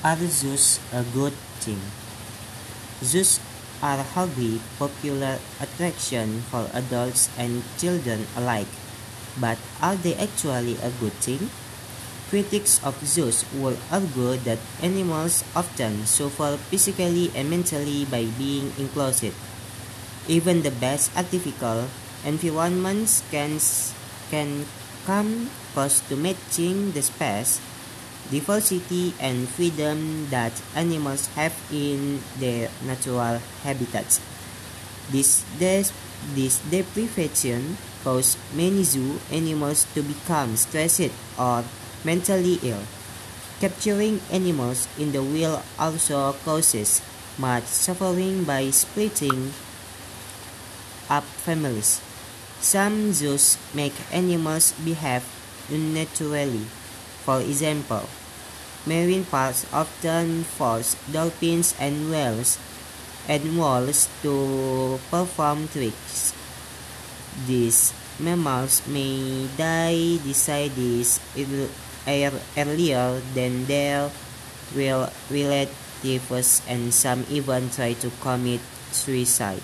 Are zoos a good thing? Zoos are a hobby popular attraction for adults and children alike, but are they actually a good thing? Critics of zoos will argue that animals often suffer physically and mentally by being enclosed. Even the best artificial environments can, can come close to matching the space diversity and freedom that animals have in their natural habitats. This, this, this deprivation causes many zoo animals to become stressed or mentally ill. Capturing animals in the wild also causes much suffering by splitting up families. Some zoos make animals behave unnaturally. For example, Marine parks often force dolphins and whales and whales to perform tricks. These mammals may die decides earlier than their relatives and some even try to commit suicide.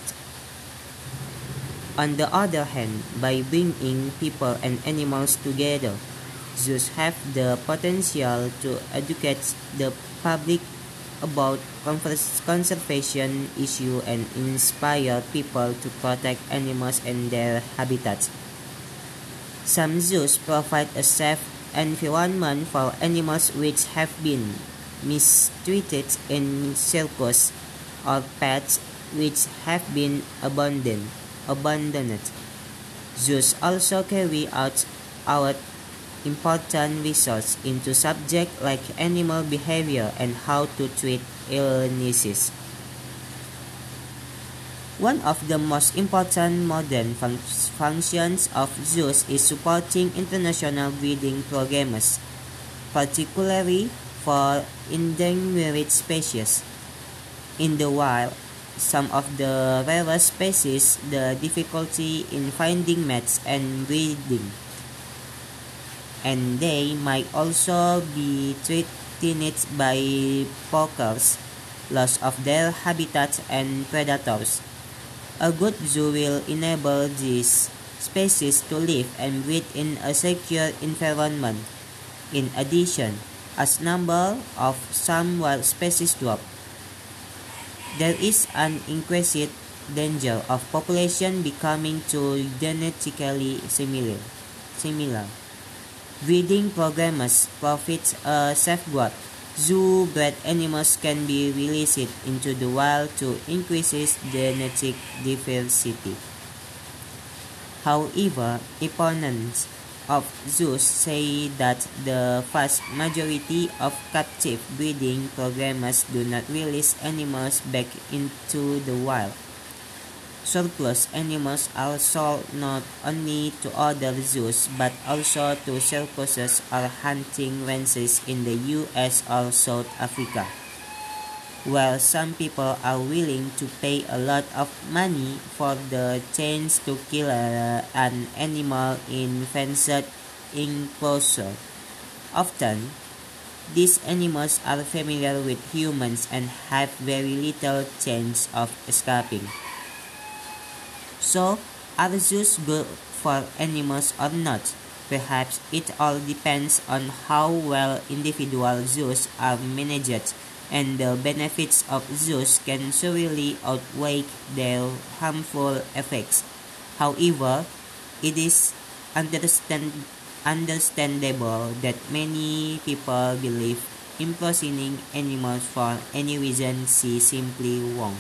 On the other hand, by bringing people and animals together, zoos have the potential to educate the public about conservation issues and inspire people to protect animals and their habitats. Some zoos provide a safe environment for animals which have been mistreated in circus or pets which have been abandoned. abandoned. Zoos also carry out, out important research into subjects like animal behavior and how to treat illnesses. One of the most important modern fun functions of zoos is supporting international breeding programs, particularly for endangered species. In the wild, some of the rarest species, the difficulty in finding mates and breeding and they might also be threatened by poachers, loss of their habitats and predators. A good zoo will enable these species to live and breed in a secure environment. In addition, as number of some wild species drop, there is an increased danger of population becoming too genetically similar. similar. Breeding programs profit a safeguard. Zoo-bred animals can be released into the wild to increase genetic diversity. However, opponents of zoos say that the vast majority of captive breeding programs do not release animals back into the wild. Surplus animals are sold not only to other zoos but also to circuses or hunting ranches in the US or South Africa. While some people are willing to pay a lot of money for the chance to kill uh, an animal in fenced enclosure, often these animals are familiar with humans and have very little chance of escaping. So, are zoos good for animals or not? Perhaps it all depends on how well individual zoos are managed and the benefits of zoos can surely outweigh their harmful effects. However, it is understand, understandable that many people believe imprisoning animals for any reason is simply wrong.